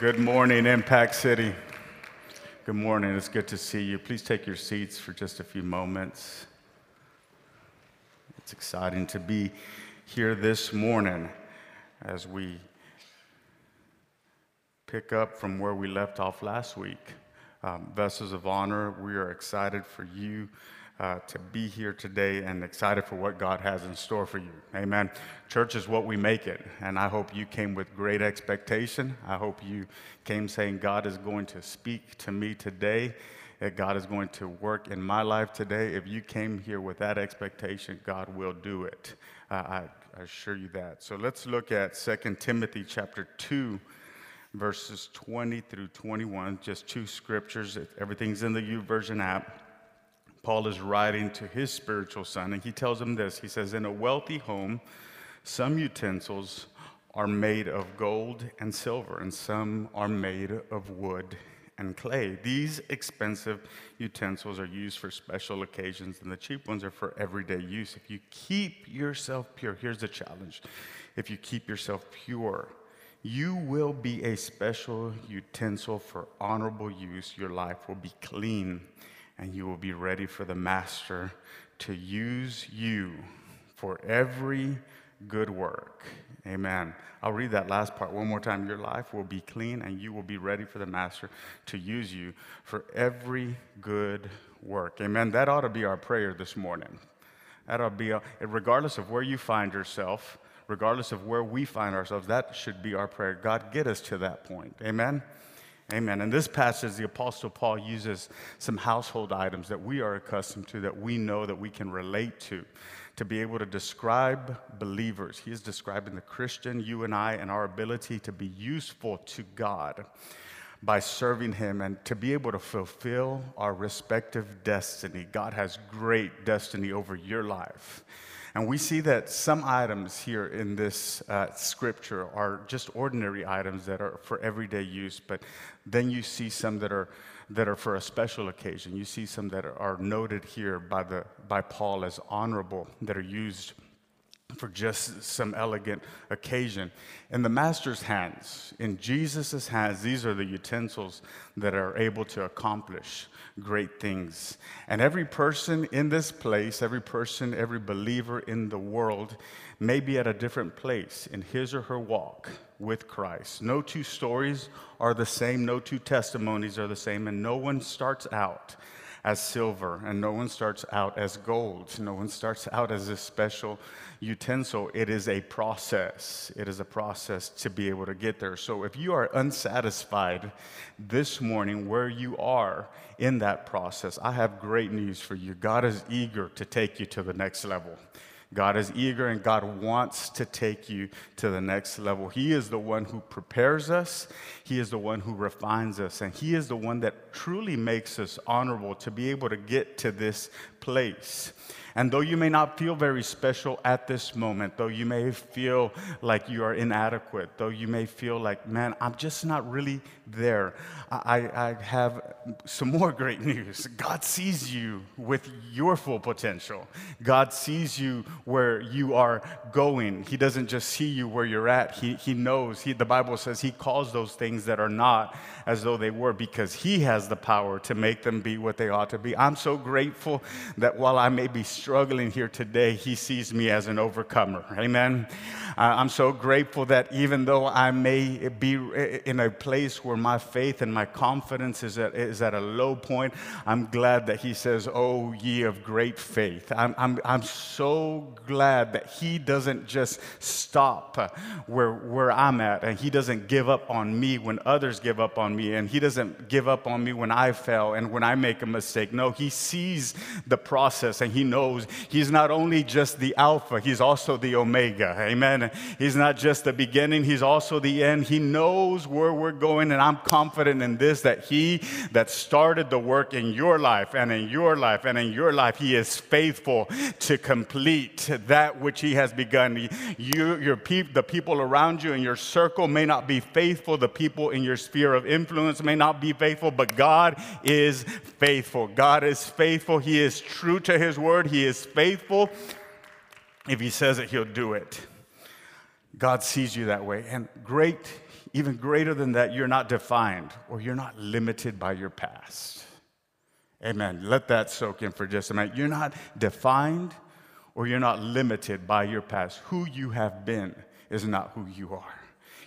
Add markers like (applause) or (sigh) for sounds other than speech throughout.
Good morning, Impact City. Good morning. It's good to see you. Please take your seats for just a few moments. It's exciting to be here this morning as we pick up from where we left off last week. Um, Vessels of Honor, we are excited for you uh, to be here today and excited for what God has in store for you. Amen. Church is what we make it. And I hope you came with great expectation. I hope you came saying, God is going to speak to me today. That God is going to work in my life today. If you came here with that expectation, God will do it. Uh, I, assure you that. So let's look at 2 Timothy chapter 2 verses 20 through 21, just two scriptures. Everything's in the YouVersion app. Paul is writing to his spiritual son, and he tells him this He says, In a wealthy home, some utensils are made of gold and silver, and some are made of wood and clay. These expensive utensils are used for special occasions, and the cheap ones are for everyday use. If you keep yourself pure, here's the challenge if you keep yourself pure, you will be a special utensil for honorable use. Your life will be clean and you will be ready for the Master to use you for every good work. Amen. I'll read that last part one more time. Your life will be clean, and you will be ready for the Master to use you for every good work. Amen. That ought to be our prayer this morning. That ought to be, uh, regardless of where you find yourself, regardless of where we find ourselves, that should be our prayer. God, get us to that point. Amen. Amen. In this passage, the Apostle Paul uses some household items that we are accustomed to, that we know that we can relate to, to be able to describe believers. He is describing the Christian, you and I, and our ability to be useful to God by serving Him and to be able to fulfill our respective destiny. God has great destiny over your life. And we see that some items here in this uh, scripture are just ordinary items that are for everyday use, but then you see some that are, that are for a special occasion. You see some that are noted here by, the, by Paul as honorable, that are used for just some elegant occasion. In the master's hands, in Jesus' hands, these are the utensils that are able to accomplish great things. And every person in this place, every person, every believer in the world may be at a different place in his or her walk with Christ. No two stories are the same, no two testimonies are the same, and no one starts out as silver, and no one starts out as gold. No one starts out as a special utensil. It is a process. It is a process to be able to get there. So if you are unsatisfied this morning where you are in that process, I have great news for you. God is eager to take you to the next level. God is eager and God wants to take you to the next level. He is the one who prepares us, He is the one who refines us, and He is the one that truly makes us honorable to be able to get to this place. And though you may not feel very special at this moment, though you may feel like you are inadequate, though you may feel like, man, I'm just not really there, I, I have some more great news. God sees you with your full potential. God sees you where you are going. He doesn't just see you where you're at, He, he knows. He, the Bible says He calls those things that are not as though they were because He has the power to make them be what they ought to be. I'm so grateful that while I may be struggling here today, He sees me as an overcomer. Amen. I'm so grateful that even though I may be in a place where my faith and my confidence is at, is at a low point, I'm glad that He says, Oh, ye of great faith. I'm, I'm, I'm so glad that He doesn't just stop where, where I'm at and He doesn't give up on me when others give up on me and He doesn't give up on me when I fail and when I make a mistake. No, He sees the process and He knows He's not only just the Alpha, He's also the Omega. Amen. He's not just the beginning, He's also the end. He knows where we're going, and I'm confident in this that He that started the work in your life and in your life and in your life, He is faithful to complete that which He has begun. You, your the people around you in your circle may not be faithful, the people in your sphere of influence may not be faithful, but God is faithful. God is faithful. He is true to His word, He is faithful. If He says it, He'll do it. God sees you that way. And great even greater than that, you're not defined or you're not limited by your past. Amen. Let that soak in for just a minute. You're not defined or you're not limited by your past. Who you have been is not who you are.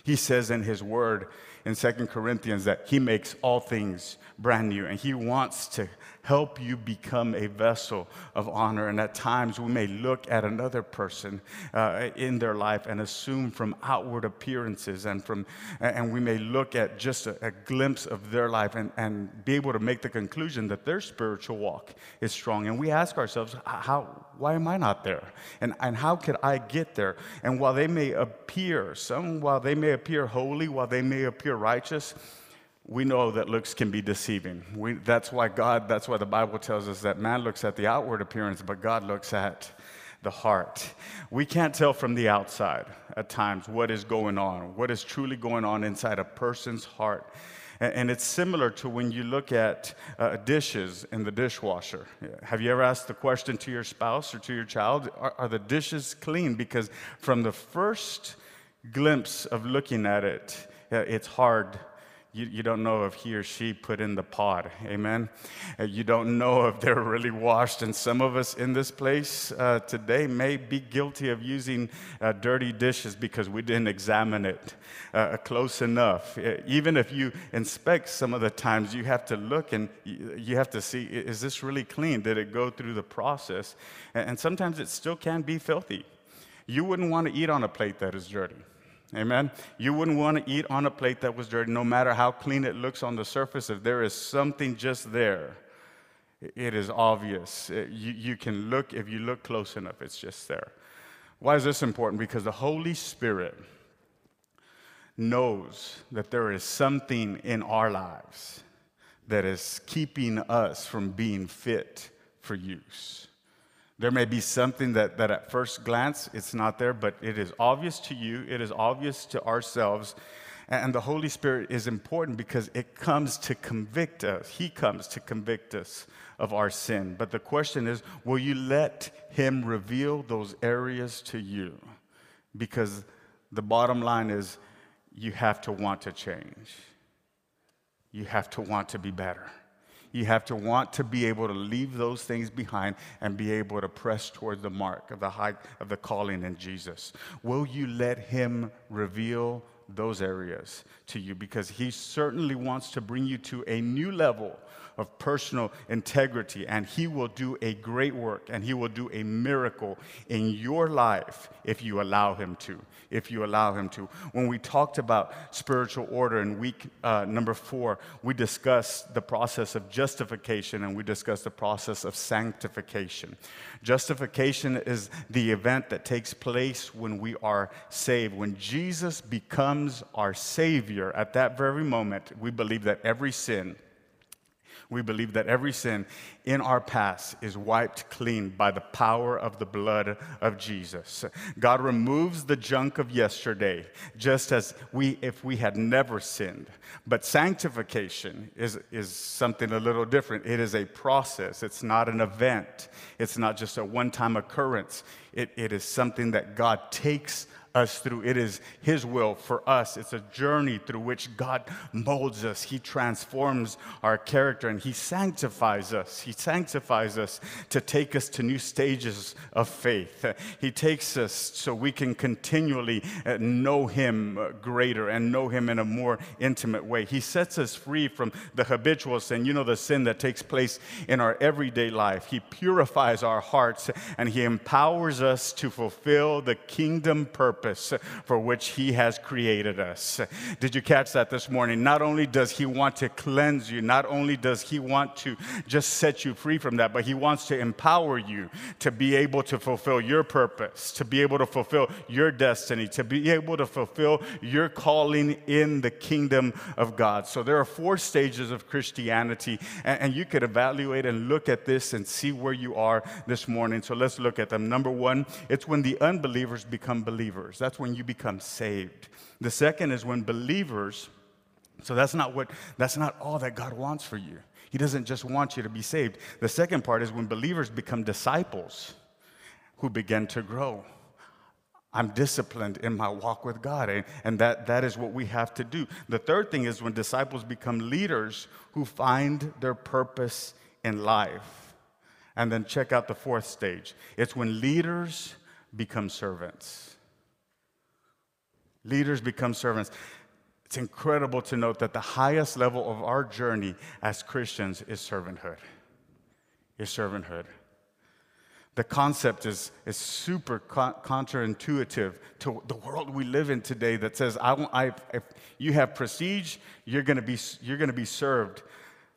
He says in his word in Second Corinthians that he makes all things brand new and he wants to help you become a vessel of honor. And at times we may look at another person uh, in their life and assume from outward appearances and from, and we may look at just a, a glimpse of their life and, and be able to make the conclusion that their spiritual walk is strong. And we ask ourselves, how, why am I not there? And, and how could I get there? And while they may appear, some, while they may appear holy, while they may appear righteous, we know that looks can be deceiving. We, that's why God, that's why the Bible tells us that man looks at the outward appearance, but God looks at the heart. We can't tell from the outside at times what is going on, what is truly going on inside a person's heart. And, it's similar to when you look at uh, dishes in the dishwasher. Have you ever asked the question to your spouse or to your child, are, are the dishes clean? Because from the first glimpse of looking at it, it's hard you, you don't know if he or she put in the pot. Amen. Uh, you don't know if they're really washed. And some of us in this place uh, today may be guilty of using uh, dirty dishes because we didn't examine it uh, close enough. Uh, even if you inspect some of the times, you have to look and you have to see is this really clean? Did it go through the process? And sometimes it still can be filthy. You wouldn't want to eat on a plate that is dirty. Amen. You wouldn't want to eat on a plate that was dirty, no matter how clean it looks on the surface. If there is something just there, it is obvious. you, you can look, if you look close enough, it's just there. Why is this important? Because the Holy Spirit knows that there is something in our lives that is keeping us from being fit for use. There may be something that, that at first glance it's not there, but it is obvious to you, it is obvious to ourselves. And the Holy Spirit is important because it comes to convict us. He comes to convict us of our sin. But the question is will you let Him reveal those areas to you? Because the bottom line is you have to want to change, you have to want to be better. You have to want to be able to leave those things behind and be able to press toward the mark of the high of the calling in Jesus. Will you let him reveal those areas to you because he certainly wants to bring you to a new level of personal integrity, and He will do a great work and He will do a miracle in your life if you allow Him to. If you allow Him to. When we talked about spiritual order in week uh, number four, we discussed the process of justification and we discussed the process of sanctification. Justification is the event that takes place when we are saved. When Jesus becomes our Savior, at that very moment, we believe that every sin, we believe that every sin in our past is wiped clean by the power of the blood of Jesus. God removes the junk of yesterday, just as we, if we had never sinned. But sanctification is, is something a little different. It is a process, it's not an event, it's not just a one time occurrence. It, it is something that God takes us through. It is His will for us. It's a journey through which God molds us. He transforms our character and He sanctifies us. He sanctifies us to take us to new stages of faith. He takes us so we can continually uh, know Him greater and know Him in a more intimate way. He sets us free from the habitual sin, you know, the sin that takes place in our everyday life. He purifies our hearts and He empowers us to fulfill the kingdom purpose for which He has created us. Did you catch that this morning? Not only does He want to cleanse you, not only does He want to just set you free from that, but He wants to empower you to be able to fulfill your purpose, to be able to fulfill your destiny, to be able to fulfill your calling in the kingdom of God. So there are four stages of Christianity, and, you could evaluate and look at this and see where you are this morning. So let's look at them. Number one, it's when the unbelievers become believers. That's when you become saved. The second is when believers, so that's not what that's not all that God wants for you. He doesn't just want you to be saved. The second part is when believers become disciples who begin to grow. I'm disciplined in my walk with God. And that, that is what we have to do. The third thing is when disciples become leaders who find their purpose in life. And then check out the fourth stage it's when leaders become servants. Leaders become servants. It's incredible to note that the highest level of our journey as Christians is servanthood. Is servanthood. The concept is, is super counterintuitive to the world we live in today that says, I, I, if you have prestige, you're going to be you're going to be served.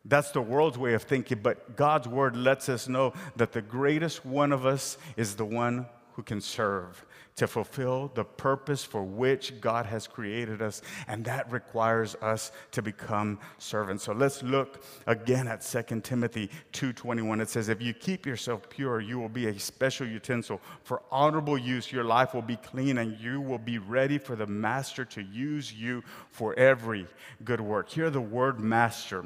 That's the world's way of thinking, but God's word lets us know that the greatest one of us is the one who can serve to fulfill the purpose for which God has created us, and that requires us to become servants. So let's look again at 2 Timothy 2:21. It says, "If you keep yourself pure, you will be a special utensil for honorable use. Your life will be clean, and you will be ready for the master to use you for every good work." Here, the word master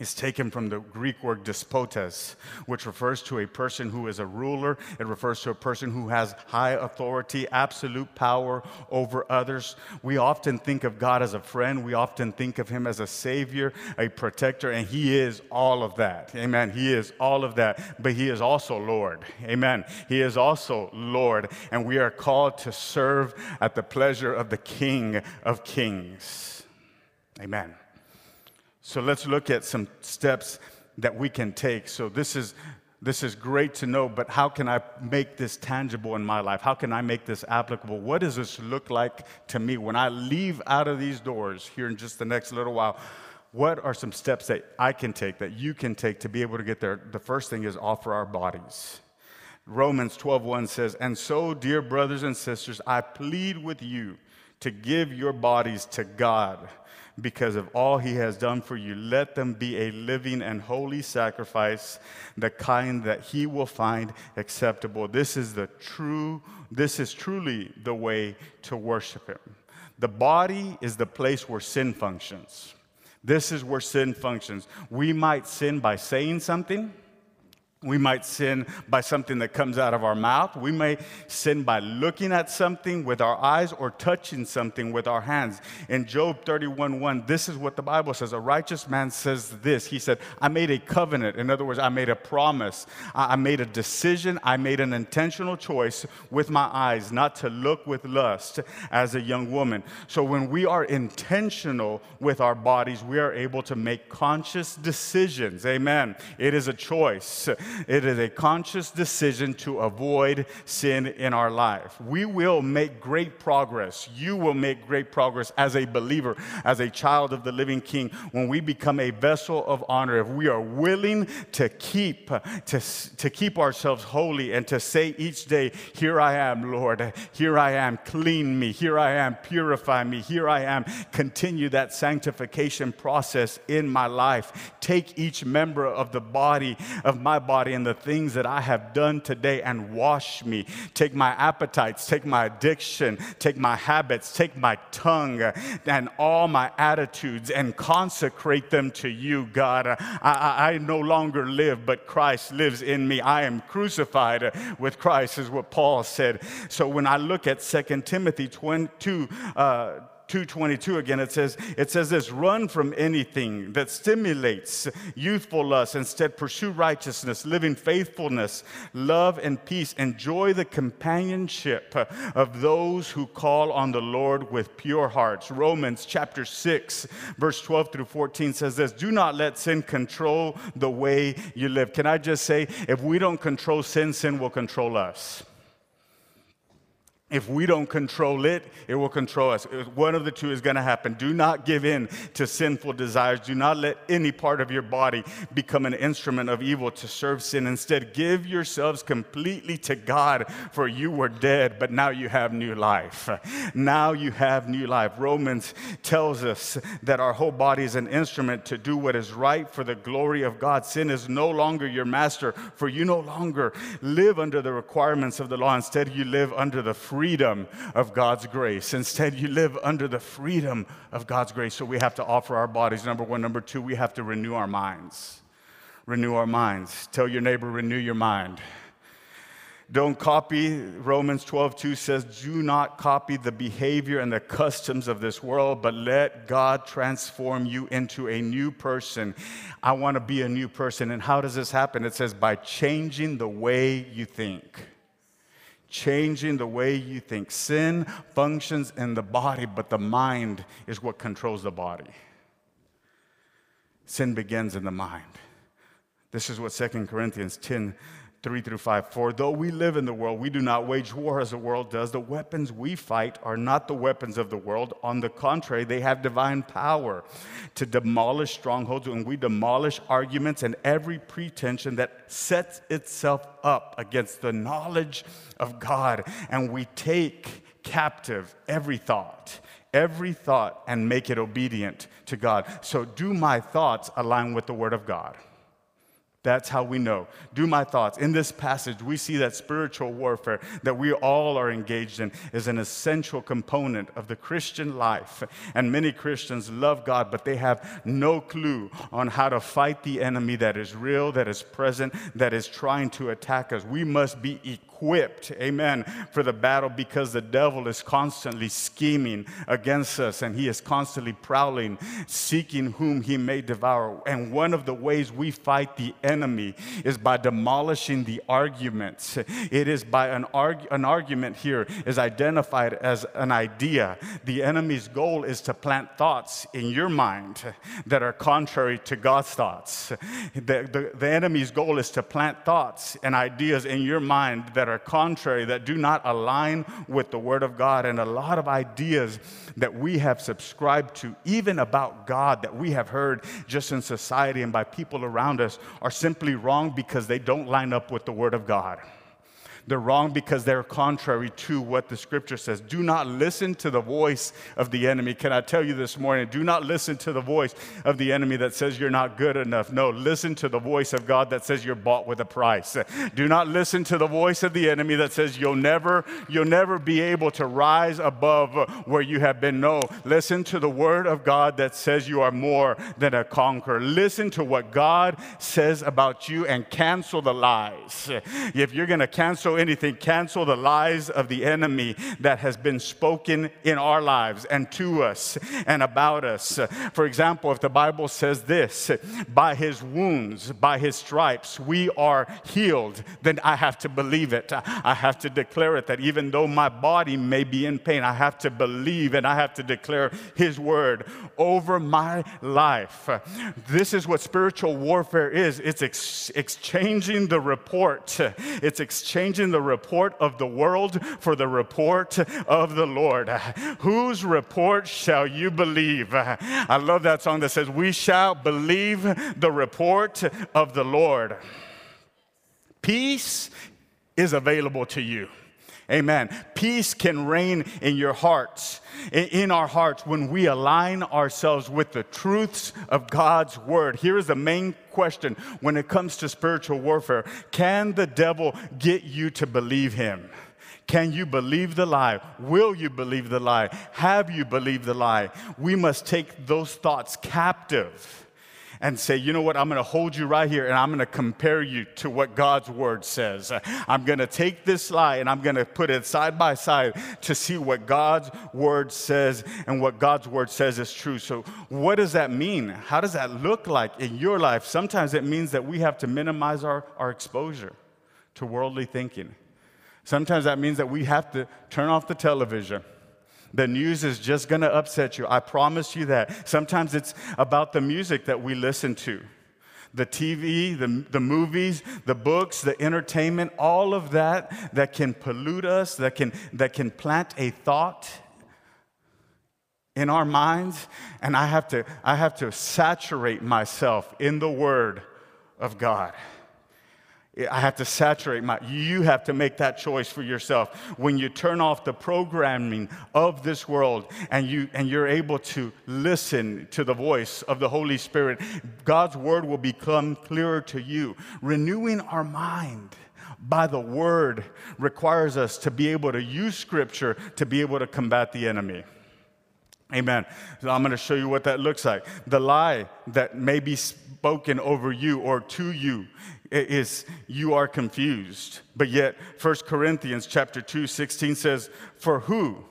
is taken from the Greek word despotes, which refers to a person who is a ruler. It refers to a person who has high authority, absolute power over others. We often think of God as a friend. We often think of him as a savior, a protector, and he is all of that. Amen. He is all of that, but he is also Lord. Amen. He is also Lord, and we are called to serve at the pleasure of the King of Kings. Amen. So let's look at some steps that we can take. So this is this is great to know, but how can I make this tangible in my life? How can I make this applicable? What does this look like to me when I leave out of these doors here in just the next little while? What are some steps that I can take, that you can take to be able to get there? The first thing is offer our bodies. Romans 12:1 says, "And so, dear brothers and sisters, I plead with you to give your bodies to God because of all he has done for you. Let them be a living and holy sacrifice, the kind that he will find acceptable. This is the true, this is truly the way to worship him. The body is the place where sin functions. This is where sin functions. We might sin by saying something we might sin by something that comes out of our mouth. We may sin by looking at something with our eyes or touching something with our hands. In Job 31:1, this is what the Bible says. A righteous man says this. He said, I made a covenant. In other words, I made a promise. I made a decision. I made an intentional choice with my eyes not to look with lust as a young woman. So when we are intentional with our bodies, we are able to make conscious decisions. Amen. It is a choice. It is a conscious decision to avoid sin in our life. We will make great progress. You will make great progress as a believer, as a child of the living King, when we become a vessel of honor. If we are willing to keep, to, to keep ourselves holy and to say each day, Here I am, Lord. Here I am. Clean me. Here I am. Purify me. Here I am. Continue that sanctification process in my life. Take each member of the body, of my body body and the things that I have done today and wash me. Take my appetites, take my addiction, take my habits, take my tongue and all my attitudes and consecrate them to you, God. I, I, I no longer live, but Christ lives in me. I am crucified with Christ, is what Paul said. So when I look at 2 Timothy 22, uh, 222 again it says it says this run from anything that stimulates youthful lust. Instead pursue righteousness living faithfulness love and peace. Enjoy the companionship of those who call on the lord with pure hearts. Romans chapter 6 verse 12 through 14 says this do not let sin control the way you live. Can i just say if we don't control sin sin will control us if we don't control it, it will control us. One of the two is going to happen. Do not give in to sinful desires. Do not let any part of your body become an instrument of evil to serve sin. Instead, give yourselves completely to God, for you were dead, but now you have new life. Now you have new life. Romans tells us that our whole body is an instrument to do what is right for the glory of God. Sin is no longer your master, for you no longer live under the requirements of the law. Instead, you live under the free freedom of God's grace. Instead, you live under the freedom of God's grace. So we have to offer our bodies, number one. Number two, we have to renew our minds. Renew our minds. Tell your neighbor, renew your mind. Don't copy, Romans 12, 2 says, do not copy the behavior and the customs of this world, but let God transform you into a new person. I want to be a new person. And how does this happen? It says, by changing the way you think. Changing the way you think. Sin functions in the body, but the mind is what controls the body. Sin begins in the mind. This is what 2 Corinthians 10 3 through 5. For though we live in the world, we do not wage war as the world does. The weapons we fight are not the weapons of the world. On the contrary, they have divine power to demolish strongholds, and we demolish arguments and every pretension that sets itself up against the knowledge of God. And we take captive every thought every thought and make it obedient to God. So, do my thoughts align with the Word of God? That's how we know. Do my thoughts. In this passage, we see that spiritual warfare that we all are engaged in is an essential component of the Christian life. And many Christians love God, but they have no clue on how to fight the enemy that is real, that is present, that is trying to attack us. We must be equipped equipped, amen, for the battle because the devil is constantly scheming against us and he is constantly prowling, seeking whom he may devour. And one of the ways we fight the enemy is by demolishing the arguments. It is by an, arg- an argument here is identified as an idea. The enemy's goal is to plant thoughts in your mind that are contrary to God's thoughts. The, the, the enemy's goal is to plant thoughts and ideas in your mind that are contrary, that do not align with the Word of God. And a lot of ideas that we have subscribed to, even about God, that we have heard just in society and by people around us, are simply wrong because they don't line up with the Word of God. They're wrong because they're contrary to what the scripture says. Do not listen to the voice of the enemy. Can I tell you this morning? Do not listen to the voice of the enemy that says you're not good enough. No, listen to the voice of God that says you're bought with a price. Do not listen to the voice of the enemy that says you'll never, you'll never be able to rise above where you have been. No, listen to the word of God that says you are more than a conqueror. Listen to what God says about you and cancel the lies. If you're going to cancel anything, cancel the lies of the enemy that has been spoken in our lives and to us and about us. For example, if the Bible says this, by his wounds, by his stripes, we are healed, then I have to believe it. I have to declare it that even though my body may be in pain, I have to believe and I have to declare his word over my life. This is what spiritual warfare is it's ex- exchanging the report, it's exchanging exchanging the report of the world for the report of the Lord. Whose report shall you believe? I love that song that says, We shall believe the report of the Lord. Peace is available to you. Amen. Peace can reign in your hearts, in our hearts, when we align ourselves with the truths of God's word. Here is the main question when it comes to spiritual warfare Can the devil get you to believe him? Can you believe the lie? Will you believe the lie? Have you believed the lie? We must take those thoughts captive and say, you know what, I'm to hold you right here and I'm to compare you to what God's word says. I'm to take this lie and I'm to put it side by side to see what God's word says and what God's word says is true. So, what does that mean? How does that look like in your life? Sometimes it means that we have to minimize our, our exposure to worldly thinking. Sometimes that means that we have to turn off the television the news is just going to upset you. I promise you that. Sometimes it's about the music that we listen to the TV, the, the movies, the books, the entertainment, all of that that can pollute us, that can, that can plant a thought in our minds. And I have, to, I have to saturate myself in the Word of God. I have to saturate my, you have to make that choice for yourself. When you turn off the programming of this world and, you, and you're able to listen to the voice of the Holy Spirit, God's word will become clearer to you. Renewing our mind by the word requires us to be able to use scripture to be able to combat the enemy. Amen. So I'm going to show you what that looks like. The lie that may be spoken over you or to you is you are confused. But yet 1 Corinthians chapter 2 16 says, "For who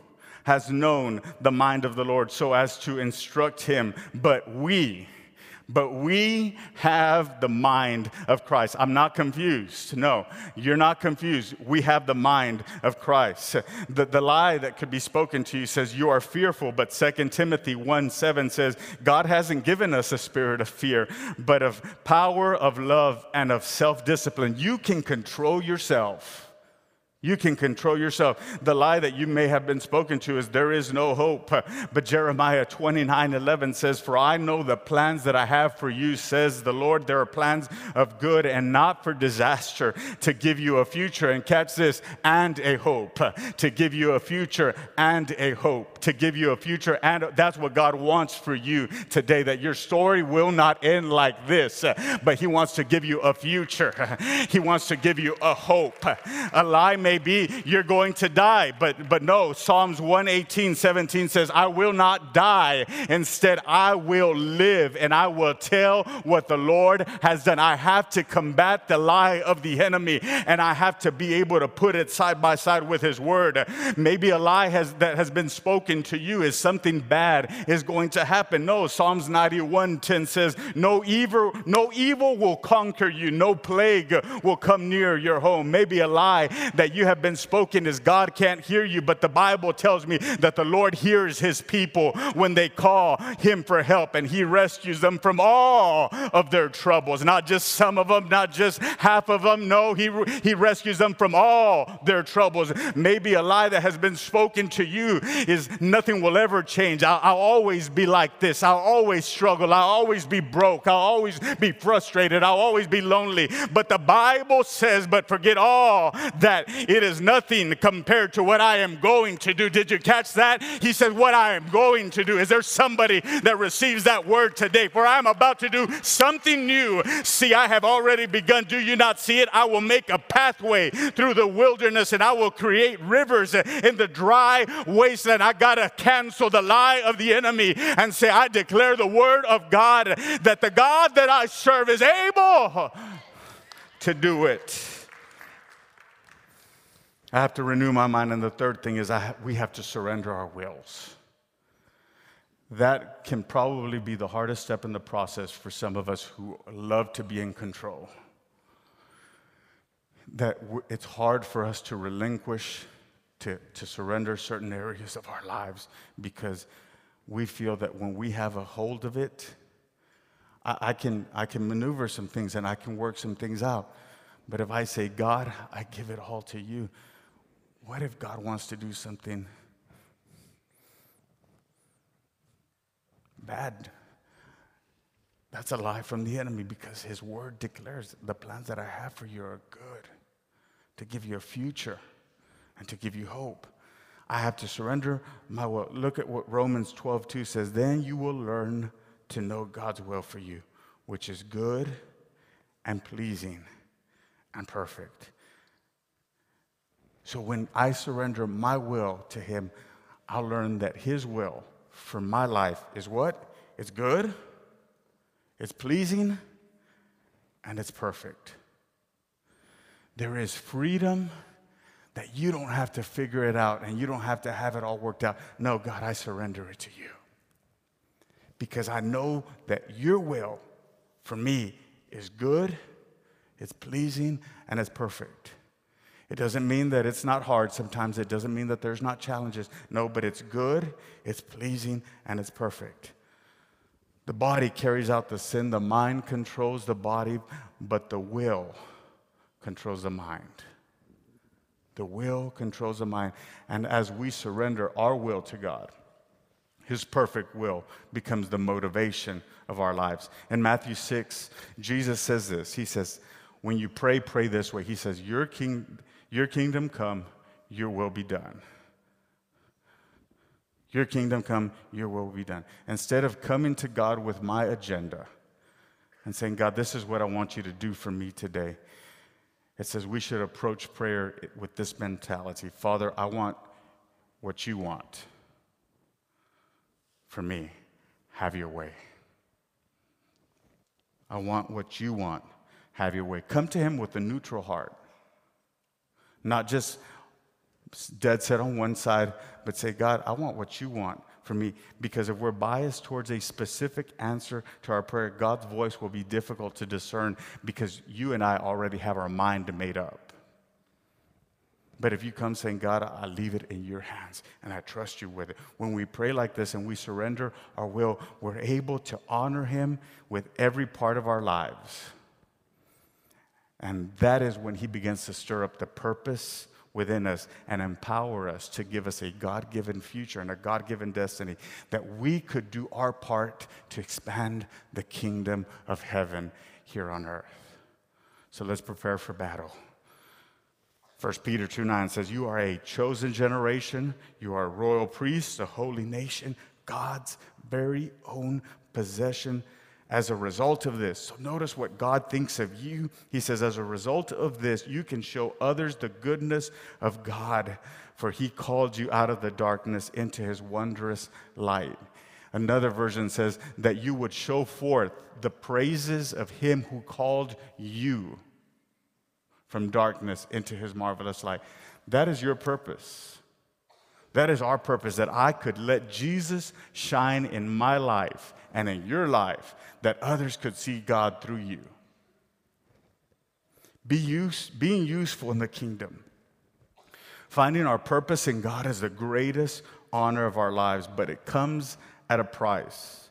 has known the mind of the Lord so as to instruct him, but we but we have the mind of Christ. I'm not confused. No, you're not confused. We have the mind of Christ. The, the lie that could be spoken to you says you are fearful, but 2 Timothy 1 7 says, God hasn't given us a spirit of fear, but of power, of love, and of self discipline. You can control yourself. You can control yourself. The lie that you may have been spoken to is there is no hope. But Jeremiah 29 11 says, For I know the plans that I have for you, says the Lord. There are plans of good and not for disaster to give you a future. And catch this, and a hope. To give you a future and a hope. To give you a future. And that's what God wants for you today, that your story will not end like this, but He wants to give you a future. (laughs) He wants to give you a hope. A lie may may be you're going to die. But, but no, Psalms 118, 17 says, I will not die. Instead, I will live and I will tell what the Lord has done. I have to combat the lie of the enemy and I have to be able to put it side by side with his word. Maybe a lie has, that has been spoken to you is something bad is going to happen. No, Psalms 91, 10 says, no evil, no evil will conquer you. No plague will come near your home. Maybe a lie that you you have been spoken is God can't hear you, but the Bible tells me that the Lord hears his people when they call him for help and he rescues them from all of their troubles. Not just some of them, not just half of them. No, he, he rescues them from all their troubles. Maybe a lie that has been spoken to you is nothing will ever change. I'll, I'll always be like this. I'll always struggle. I'll always be broke. I'll always be frustrated. I'll always be lonely. But the Bible says, but forget all that it is nothing compared to what I am going to do. Did you catch that? He said, What I am going to do. Is there somebody that receives that word today? For I am about to do something new. See, I have already begun. Do you not see it? I will make a pathway through the wilderness and I will create rivers in the dry wasteland. I got to cancel the lie of the enemy and say, I declare the word of God that the God that I serve is able to do it. I have to renew my mind. And the third thing is I, we have to surrender our wills. That can probably be the hardest step in the process for some of us who love to be in control. That it's hard for us to relinquish, to, to surrender certain areas of our lives because we feel that when we have a hold of it, I, I can, I can maneuver some things and I can work some things out. But if I say, God, I give it all to you, what if God wants to do something bad? That's a lie from the enemy because his word declares the plans that I have for you are good, to give you a future and to give you hope. I have to surrender my will. Look at what Romans 12, 2 says. Then you will learn to know God's will for you, which is good and pleasing and perfect. So when I surrender my will to Him, I'll learn that His will for my life is what? It's good, it's pleasing, and it's perfect. There is freedom that you don't have to figure it out and you don't have to have it all worked out. No, God, I surrender it to you. Because I know that your will for me is good, it's pleasing, and it's perfect. It doesn't mean that it's not hard. Sometimes it doesn't mean that there's not challenges. No, but it's good, it's pleasing, and it's perfect. The body carries out the sin, the mind controls the body, but the will controls the mind. The will controls the mind. And as we surrender our will to God, his perfect will becomes the motivation of our lives. In Matthew 6, Jesus says this He says, When you pray, pray this way. He says, Your king, your kingdom come, your will be done. Your kingdom come, your will be done. Instead of coming to God with my agenda and saying, God, this is what I want you to do for me today, it says we should approach prayer with this mentality Father, I want what you want. for me. Have your way. I want what you want. Have your way. Come to Him with a neutral heart. Not just dead set on one side, but say, God, I want what you want for me. Because if we're biased towards a specific answer to our prayer, God's voice will be difficult to discern because you and I already have our mind made up. But if you come saying, God, I leave it in your hands and I trust you with it. When we pray like this and we surrender our will, we're able to honor Him with every part of our lives. And that is when He begins to stir up the purpose within us and empower us to give us a God given future and a God given destiny, that we could do our part to expand the kingdom of heaven here on earth. So let's prepare for battle. 1 Peter 2 9 says, You are a chosen generation, you are a royal priest, a holy nation, God's very own possession as a result of this. So notice what God thinks of you. He says, as a result of this, you can show others the goodness of God, for he called you out of the darkness into his wondrous light. Another version says that you would show forth the praises of him who called you from darkness into his marvelous light. That is your purpose. That is our purpose, that I could let Jesus shine in my life and in your life that others could see God through you. Be use, being useful in the kingdom. Finding our purpose in God is the greatest honor of our lives, but it comes at a price.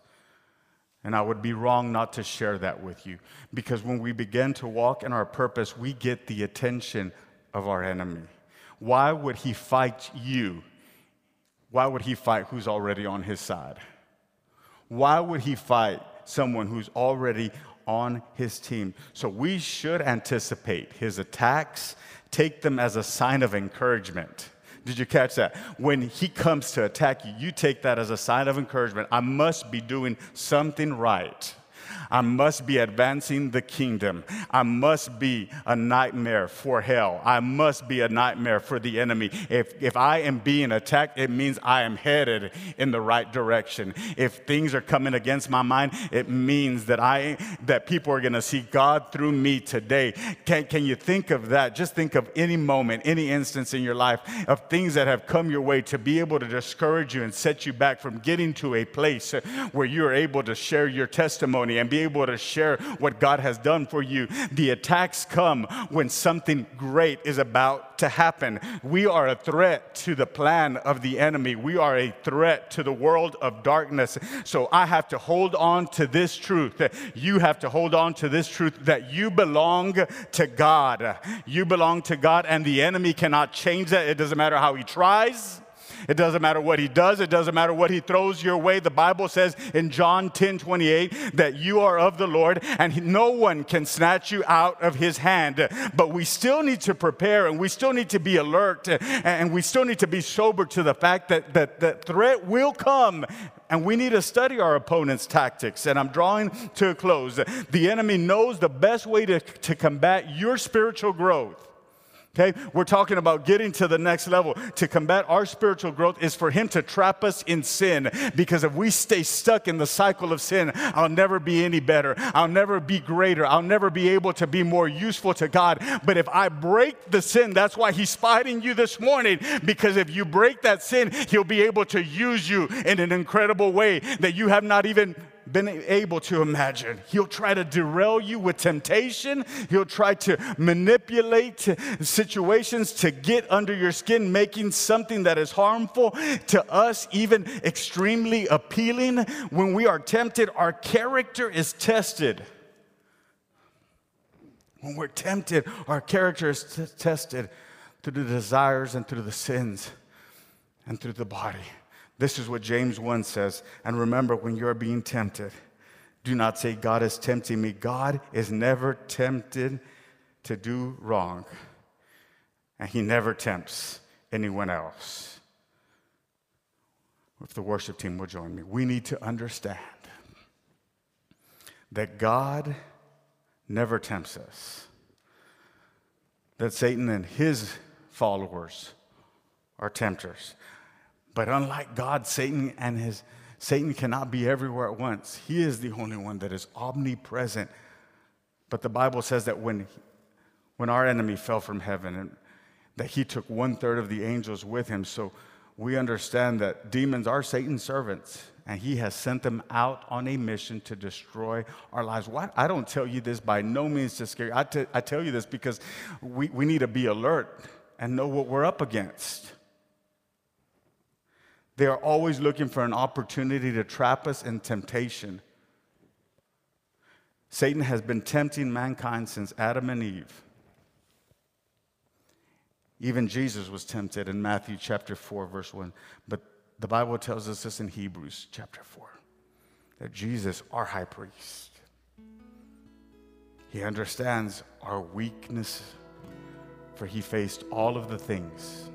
And I would be wrong not to share that with you because when we begin to walk in our purpose, we get the attention of our enemy. Why would he fight you? Why would he fight who's already on his side? Why would he fight someone who's already on his team? So we should anticipate his attacks, take them as a sign of encouragement. Did you catch that? When he comes to attack you, you take that as a sign of encouragement. I must be doing something right. I must be advancing the kingdom. I must be a nightmare for hell. I must be a nightmare for the enemy. If, if I am being attacked, it means I am headed in the right direction. If things are coming against my mind, it means that I that people are going to see God through me today. Can, can you think of that? Just think of any moment, any instance in your life of things that have come your way to be able to discourage you and set you back from getting to a place where you are able to share your testimony and be able to share what God has done for you. The attacks come when something great is about to happen. We are a threat to the plan of the enemy, we are a threat to the world of darkness. So I have to hold on to this truth. You have to hold on to this truth that you belong to God. You belong to God, and the enemy cannot change that. It doesn't matter how he tries. It doesn't matter what he does, it doesn't matter what he throws your way. The Bible says in John 10 28 that you are of the Lord and no one can snatch you out of his hand. But we still need to prepare and we still need to be alert and we still need to be sober to the fact that that, that threat will come and we need to study our opponent's tactics. And I'm drawing to a close. The enemy knows the best way to, to combat your spiritual growth Okay? We're talking about getting to the next level. To combat our spiritual growth is for Him to trap us in sin. Because if we stay stuck in the cycle of sin, I'll never be any better. I'll never be greater. I'll never be able to be more useful to God. But if I break the sin, that's why He's fighting you this morning. Because if you break that sin, He'll be able to use you in an incredible way that you have not even been able to imagine. He'll try to derail you with temptation. He'll try to manipulate situations to get under your skin, making something that is harmful to us even extremely appealing. When we are tempted, our character is tested. When we're tempted, our character is t- tested through the desires and through the sins and through the body. This is what James 1 says. And remember, when you're being tempted, do not say, God is tempting me. God is never tempted to do wrong, and He never tempts anyone else. If the worship team will join me, we need to understand that God never tempts us, that Satan and his followers are tempters. But unlike God, Satan and his Satan cannot be everywhere at once. He is the only one that is omnipresent. But the Bible says that when, when our enemy fell from heaven, and that he took one third of the angels with him. So we understand that demons are Satan's servants, and he has sent them out on a mission to destroy our lives. Why? I don't tell you this by no means to scare you. I, t- I tell you this because we, we need to be alert and know what we're up against. They are always looking for an opportunity to trap us in temptation. Satan has been tempting mankind since Adam and Eve. Even Jesus was tempted in Matthew chapter 4, verse 1. But the Bible tells us this in Hebrews chapter 4 that Jesus, our high priest, he understands our weakness, for he faced all of the things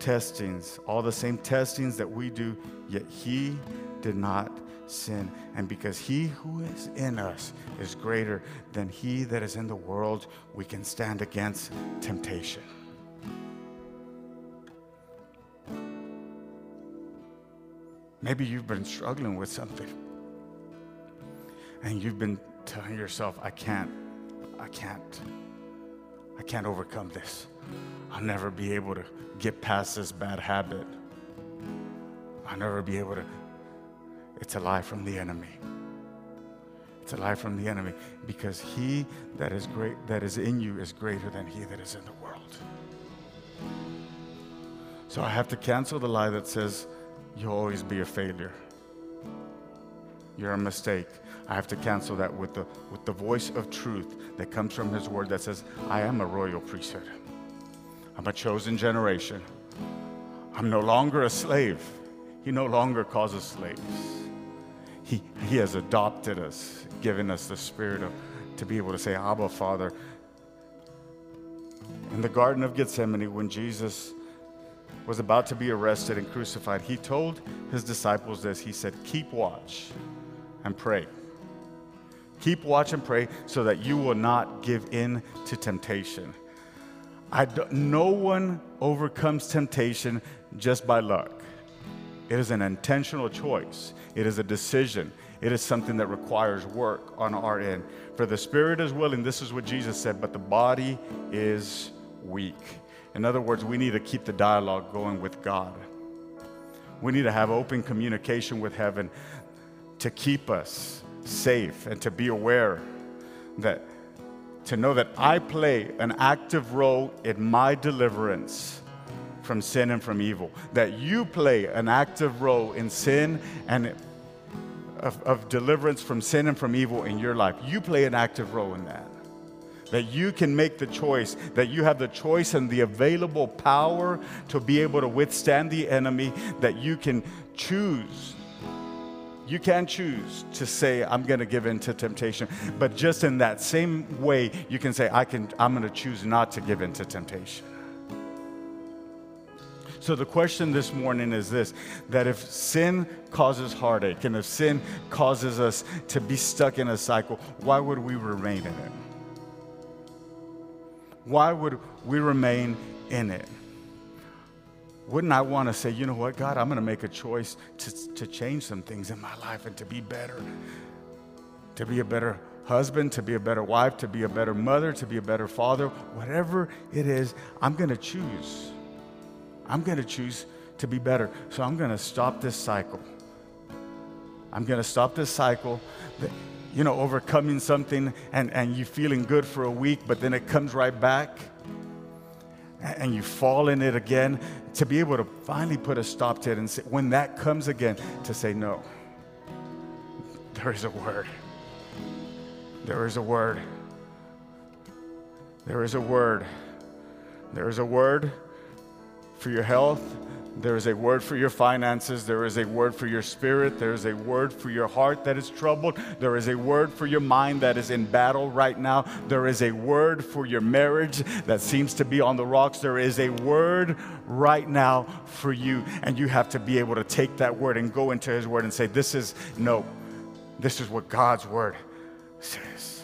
testings, all the same testings that we do, yet he did not sin. And because he who is in us is greater than he that is in the world, we can stand against temptation. Maybe you've been struggling with something and you've been telling yourself, I can't, I can't, I can't overcome this. I'll never be able to get past this bad habit. I'll never be able to. It's a lie from the enemy. It's a lie from the enemy because he that is great that is in you is greater than he that is in the world. So I have to cancel the lie that says you'll always be a failure. You're a mistake. I have to cancel that with the with the voice of truth that comes from his word that says, I am a royal priesthood. I'm a chosen generation. I'm no longer a slave. He no longer calls us slaves. He, he has adopted us, given us the spirit of to be able to say, Abba, Father. In the Garden of Gethsemane, when Jesus was about to be arrested and crucified, he told his disciples this. He said, Keep watch and pray. Keep watch and pray so that you will not give in to temptation no one overcomes temptation just by luck. It is an intentional choice, it is a decision, it is something that requires work on our end. For the spirit is willing, this is what Jesus said, but the body is weak. In other words, we need to keep the dialogue going with God. We need to have open communication with heaven to keep us safe and to be aware that to know that I play an active role in my deliverance from sin and from evil, that you play an active role in sin and of, of, deliverance from sin and from evil in your life. You play an active role in that. That you can make the choice, that you have the choice and the available power to be able to withstand the enemy, that you can choose you can choose to say, I'm going to give in to temptation. But just in that same way, you can say, I can, I'm going to choose not to give in to temptation. So the question this morning is this that if sin causes heartache and if sin causes us to be stuck in a cycle, why would we remain in it? Why would we remain in it? Wouldn't I want to say, you know what, God, I'm going to make a choice to, to change some things in my life and to be better, to be a better husband, to be a better wife, to be a better mother, to be a better father, whatever it is, I'm going to choose. I'm going to choose to be better. So I'm going to stop this cycle. I'm going to stop this cycle. That, you know, overcoming something and, and you feeling good for a week, but then it comes right back and you fall in it again, to be able to finally put a stop to it and say, when that comes again, to say, no, there is a word. There is a word. There is a word. There is a word for your health. There is a word for your finances. There is a word for your spirit. There is a word for your heart that is troubled. There is a word for your mind that is in battle right now. There is a word for your marriage that seems to be on the rocks. There is a word right now for you. And you have to be able to take that word and go into His word and say, This is, no, this is what God's word says.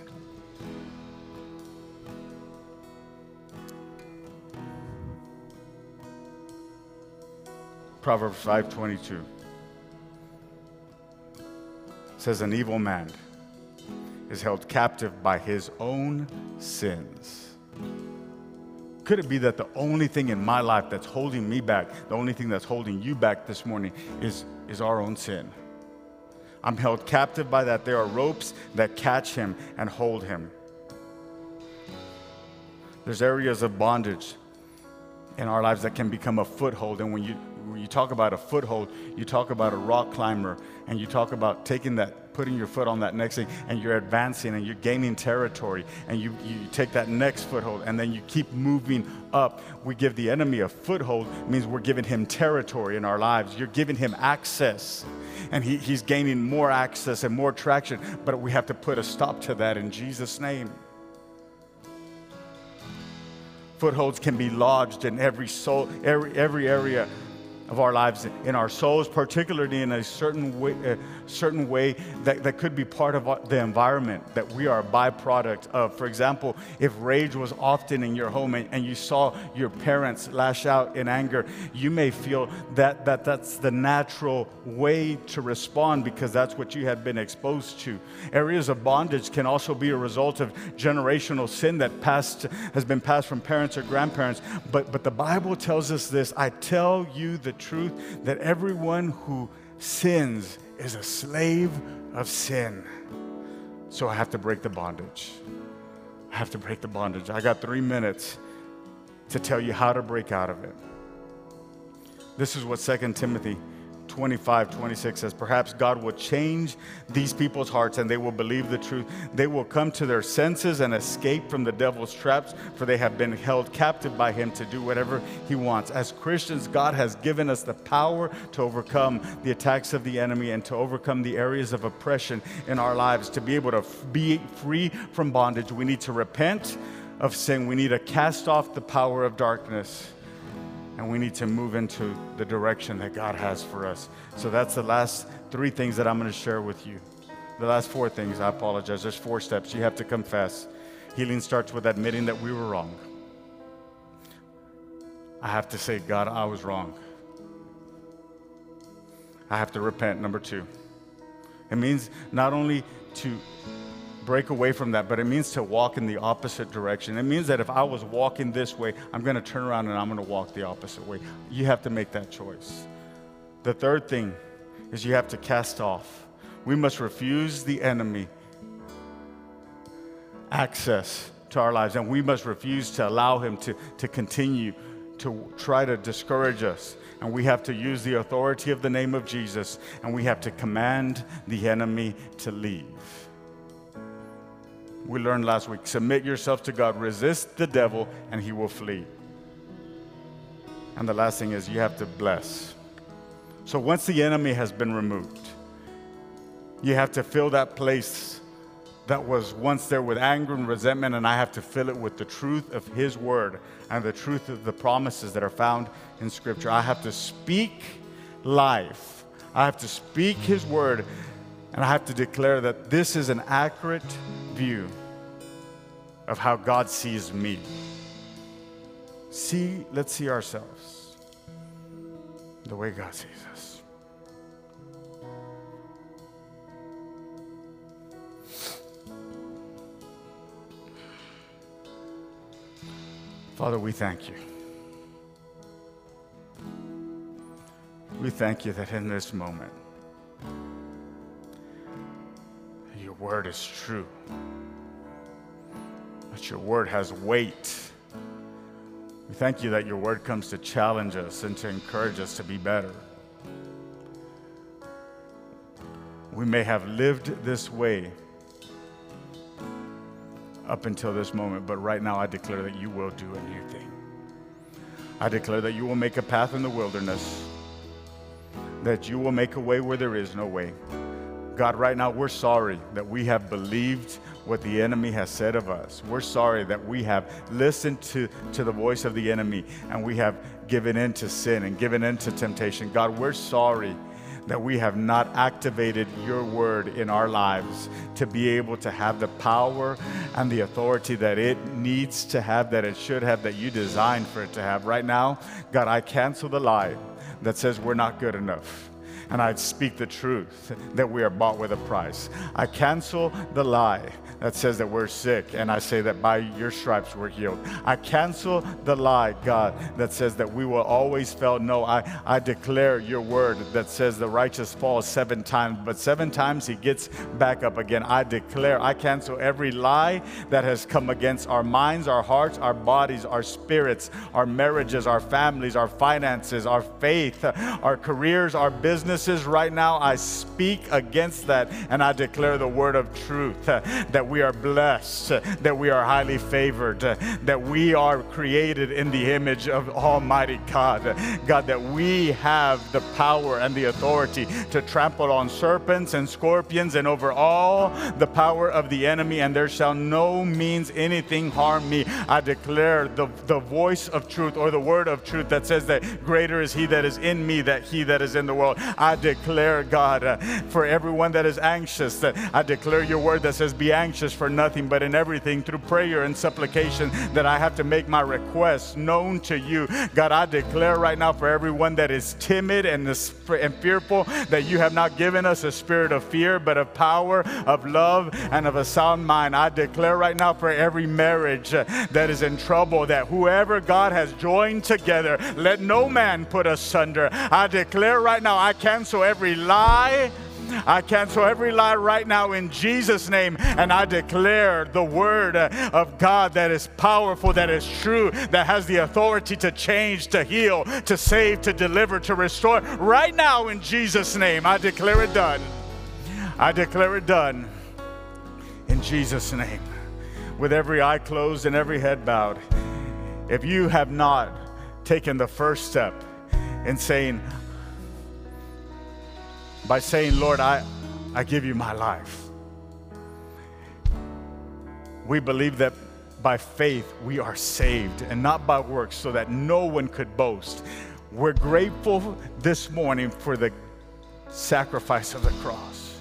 Proverbs 5:22. says an evil man is held captive by his own sins. Could it be that the only thing in my life that's holding me back, the only thing that's holding you back this morning is, is our own sin? I'm held captive by that. There are ropes that catch him and hold him. There's areas of bondage in our lives that can become a foothold. And when you, when you talk about a foothold, you talk about a rock climber and you talk about taking that, putting your foot on that next thing and you're advancing and you're gaining territory and you, you take that next foothold and then you keep moving up. We give the enemy a foothold, means we're giving him territory in our lives. You're giving him access and he, he's gaining more access and more traction, but we have to put a stop to that in Jesus' name. Footholds can be lodged in every soul, every, every area of our lives, in our souls, particularly in a certain way, a certain way that, that could be part of uh, the environment that we are a byproduct of. For example, if rage was often in your home and, and you saw your parents lash out in anger, you may feel that, that that's the natural way to respond because that's what you had been exposed to. Areas of bondage can also be a result of generational sin that passed, has been passed from parents or grandparents. But, but the Bible tells us this I tell you the truth that everyone who sins is a slave of sin. So I have to break the bondage. I have to break the bondage. I got three minutes to tell you how to break out of it. This is what 2 Timothy 25, 26 says, Perhaps God will change these people's hearts and they will believe the truth. They will come to their senses and escape from the devil's traps, for they have been held captive by him to do whatever he wants. As Christians, God has given us the power to overcome the attacks of the enemy and to overcome the areas of oppression in our lives. To be able to be free from bondage, we need to repent of sin, we need to cast off the power of darkness and we need to move into the direction that God has for us. So that's the last three things that I'm going to share with you. The last four things, I apologize. There's four steps. You have to confess. Healing starts with admitting that we were wrong. I have to say, God, I was wrong. I have to repent, number two. It means not only to break away from that, but it means to walk in the opposite direction. It means that if I was walking this way, I'm going to turn around and I'm going to walk the opposite way. You have to make that choice. The third thing is you have to cast off. We must refuse the enemy access to our lives, and we must refuse to allow him to, to continue to try to discourage us. And we have to use the authority of the name of Jesus, and we have to command the enemy to leave we learned last week submit yourself to God, resist the devil, and he will flee. And the last thing is you have to bless. So once the enemy has been removed, you have to fill that place that was once there with anger and resentment, and I have to fill it with the truth of His word and the truth of the promises that are found in Scripture. I have to speak life, I have to speak His word, and I have to declare that this is an accurate view of how God sees me. See, let's see ourselves the way God sees us. Father, we thank you. We thank you that in this moment, your word is true that your word has weight. We thank you that your word comes to challenge us and to encourage us to be better. We may have lived this way up until this moment, but right now I declare that you will do a new thing. I declare that you will make a path in the wilderness, that you will make a way where there is no way. God, right now we're sorry that we have believed what the enemy has said of us. We're sorry that we have listened to, to the voice of the enemy and we have given in to sin and given in to temptation. God, we're sorry that we have not activated your word in our lives to be able to have the power and the authority that it needs to have, that it should have, that you designed for it to have. Right now, God, I cancel the lie that says we're not good enough. And I speak the truth that we are bought with a price. I cancel the lie that says that we're sick, and I say that by your stripes we're healed. I cancel the lie, God, that says that we will always fail. No, I, I declare your word that says the righteous falls seven times, but seven times he gets back up again. I declare, I cancel every lie that has come against our minds, our hearts, our bodies, our spirits, our marriages, our families, our finances, our faith, our careers, our businesses. Right now, I speak against that and I declare the word of truth uh, that we are blessed, uh, that we are highly favored, uh, that we are created in the image of Almighty God. God, that we have the power and the authority to trample on serpents and scorpions and over all the power of the enemy, and there shall no means anything harm me. I declare the, the voice of truth or the word of truth that says that greater is he that is in me than he that is in the world. Declare, God, uh, for everyone that is anxious, that I declare your word that says, Be anxious for nothing, but in everything through prayer and supplication that I have to make my requests known to you. God, I declare right now for everyone that is timid and, and fearful that you have not given us a spirit of fear, but of power, of love, and of a sound mind. I declare right now for every marriage uh, that is in trouble that whoever God has joined together, let no man put asunder. I declare right now, I cancel every lie I cancel every lie right now in Jesus' name, and I declare the word of God that is powerful, that is true, that has the authority to change, to heal, to save, to deliver, to restore. Right now in Jesus' name, I declare it done. I declare it done in Jesus' name. With every eye closed and every head bowed, if you have not taken the first step in saying, by saying, Lord, I, I give you my life. We believe that by faith we are saved and not by works, so that no one could boast. We're grateful this morning for the sacrifice of the cross.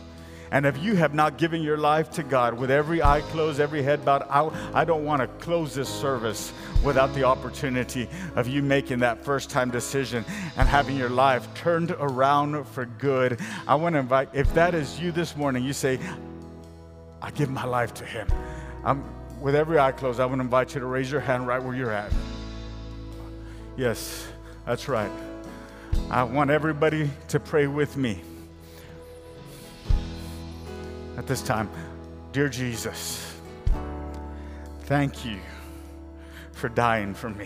And if you have not given your life to God with every eye closed, every head bowed out, I don't want to close this service without the opportunity of you making that first time decision and having your life turned around for good. I want to invite, if that is you this morning, you say, I give my life to Him. I'm, with every eye closed, I want to invite you to raise your hand right where you're at. Yes, that's right. I want everybody to pray with me at this time. Dear Jesus, thank you for dying for me.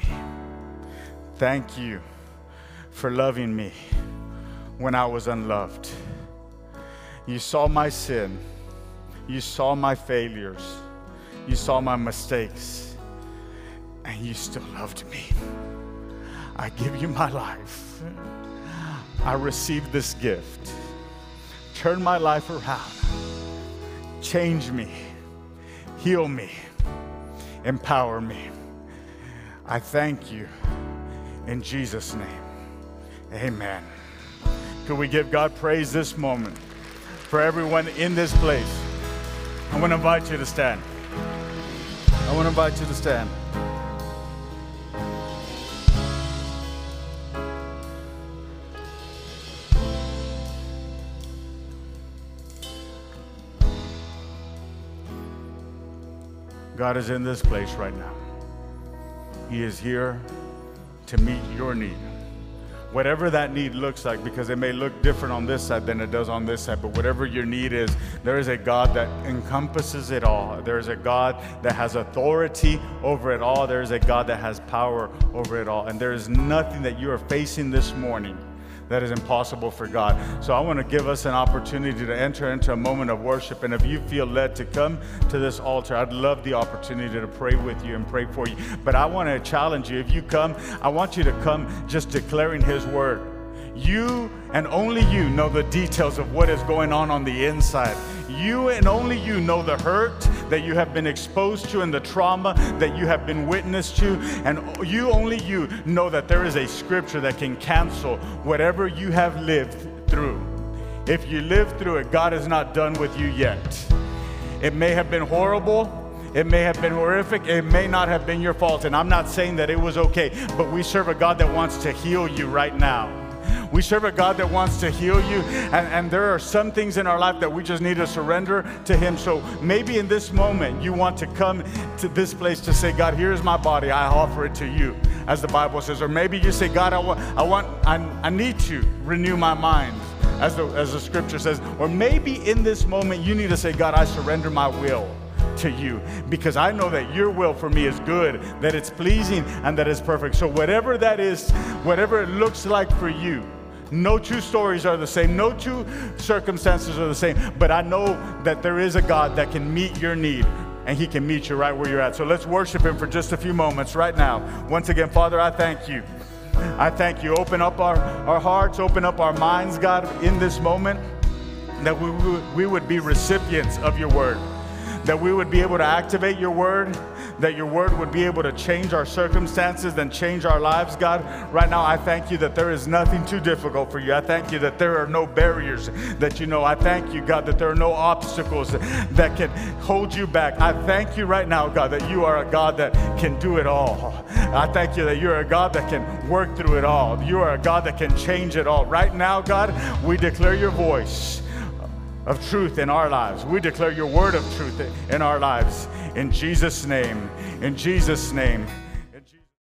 Thank you for loving me when I was unloved. You saw my sin. You saw my failures. You saw my mistakes. And you still loved me. I give you my life. I receive this gift. Turn my life around. Change me. Heal me. Empower me. I thank you in Jesus' name. Amen. Could we give God praise this moment for everyone in this place? I want to invite you to stand. I want to invite you to stand. God is in this place right now. He is here to meet your need. Whatever that need looks like, because it may look different on this side than it does on this side, but whatever your need is, there is a God that encompasses it all. There is a God that has authority over it all. There is a God that has power over it all. And there is nothing that you are facing this morning that is impossible for God. So I want to give us an opportunity to enter into a moment of worship. And if you feel led to come to this altar, I'd love the opportunity to pray with you and pray for you. But I want to challenge you. If you come, I want you to come just declaring His word. You and only you know the details of what is going on on the inside. You and only you know the hurt that you have been exposed to and the trauma that you have been witness to. And you, only you, know that there is a scripture that can cancel whatever you have lived through. If you live through it, God is not done with you yet. It may have been horrible. It may have been horrific. It may not have been your fault. And I'm not saying that it was okay, but we serve a God that wants to heal you right now. (laughs) We serve a God that wants to heal you. And, and there are some things in our life that we just need to surrender to Him. So maybe in this moment, you want to come to this place to say, God, here's my body. I offer it to you, as the Bible says. Or maybe you say, God, I want, I, want, I, I need to renew my mind. As the, as the scripture says, or maybe in this moment you need to say, God, I surrender my will to you because I know that your will for me is good, that it's pleasing, and that it's perfect. So, whatever that is, whatever it looks like for you, no two stories are the same, no two circumstances are the same, but I know that there is a God that can meet your need and He can meet you right where you're at. So, let's worship Him for just a few moments right now. Once again, Father, I thank you. I thank you. Open up our, our hearts, open up our minds, God, in this moment, that we, we would be recipients of your word that we would be able to activate your word, that your word would be able to change our circumstances and change our lives, God. Right now, I thank you that there is nothing too difficult for you. I thank you that there are no barriers that you know. I thank you, God, that there are no obstacles that can hold you back. I thank you right now, God, that you are a God that can do it all. I thank you that you're a God that can work through it all. You are a God that can change it all. Right now, God, we declare your voice of truth in our lives. We declare your word of truth in our lives. In Jesus' name, in Jesus' name.